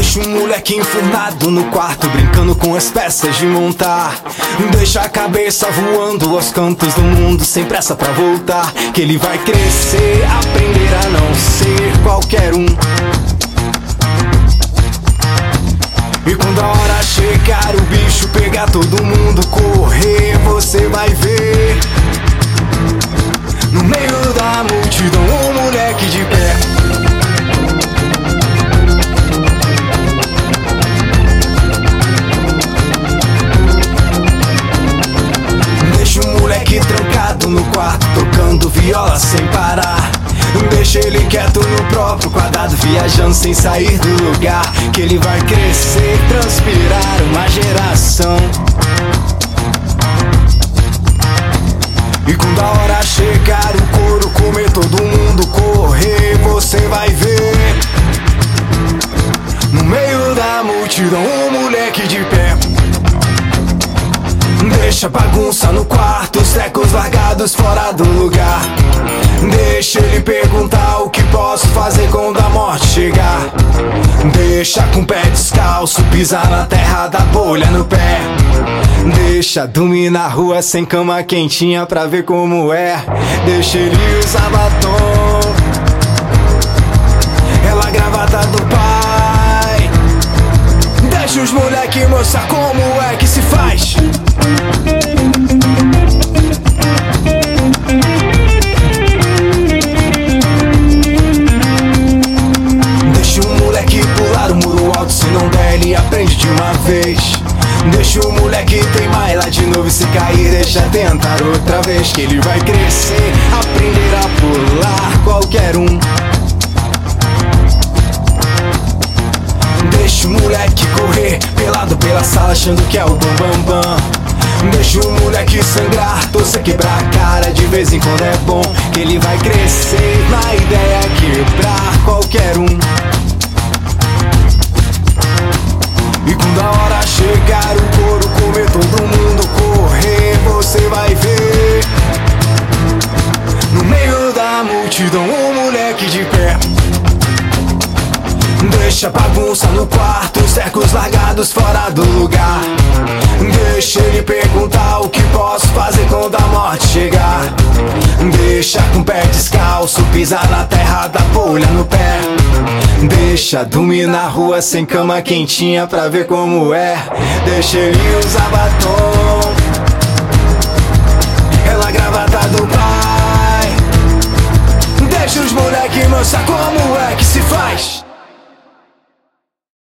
Deixa um moleque enfurnado no quarto, brincando com as peças de montar. Deixa a cabeça voando aos cantos do mundo, sem pressa pra voltar. Que ele vai crescer, aprender a não ser qualquer um. E quando a hora chegar, o bicho pegar todo mundo, correr, você vai ver. Quarto, tocando viola sem parar. Deixa ele quieto no próprio quadrado, viajando sem sair do lugar. Que ele vai crescer, transpirar uma geração. E quando a hora chegar, o couro comer todo mundo, correr, você vai ver. No meio da multidão, um moleque de pé. Deixa bagunça no quarto, os trecos largados fora do lugar. Deixa ele perguntar o que posso fazer quando a morte chegar. Deixa com o pé descalço, pisar na terra da bolha no pé. Deixa dormir na rua sem cama quentinha pra ver como é. Deixa ele usar batom. Ela gravata do pai. Deixa os moleque mostrar como vez. Deixa o moleque teimar e lá de novo se cair, deixa tentar outra vez que ele vai crescer, aprender a pular qualquer um. Deixa o moleque correr pelado pela sala achando que é o bam bam bam. Deixa o moleque sangrar, torcer quebrar a cara de vez em quando é bom. Que ele vai crescer na ideia quebrar qualquer um. Deixa bagunça no quarto, os tecos largados fora do lugar. Deixa ele perguntar o que posso fazer quando a morte chegar. Deixa com o pé descalço, pisar na terra da bolha no pé. Deixa dormir na rua sem cama quentinha pra ver como é. Deixa ele usar batom. Ela gravata do pai. Deixa os moleque mostrar como é que se faz.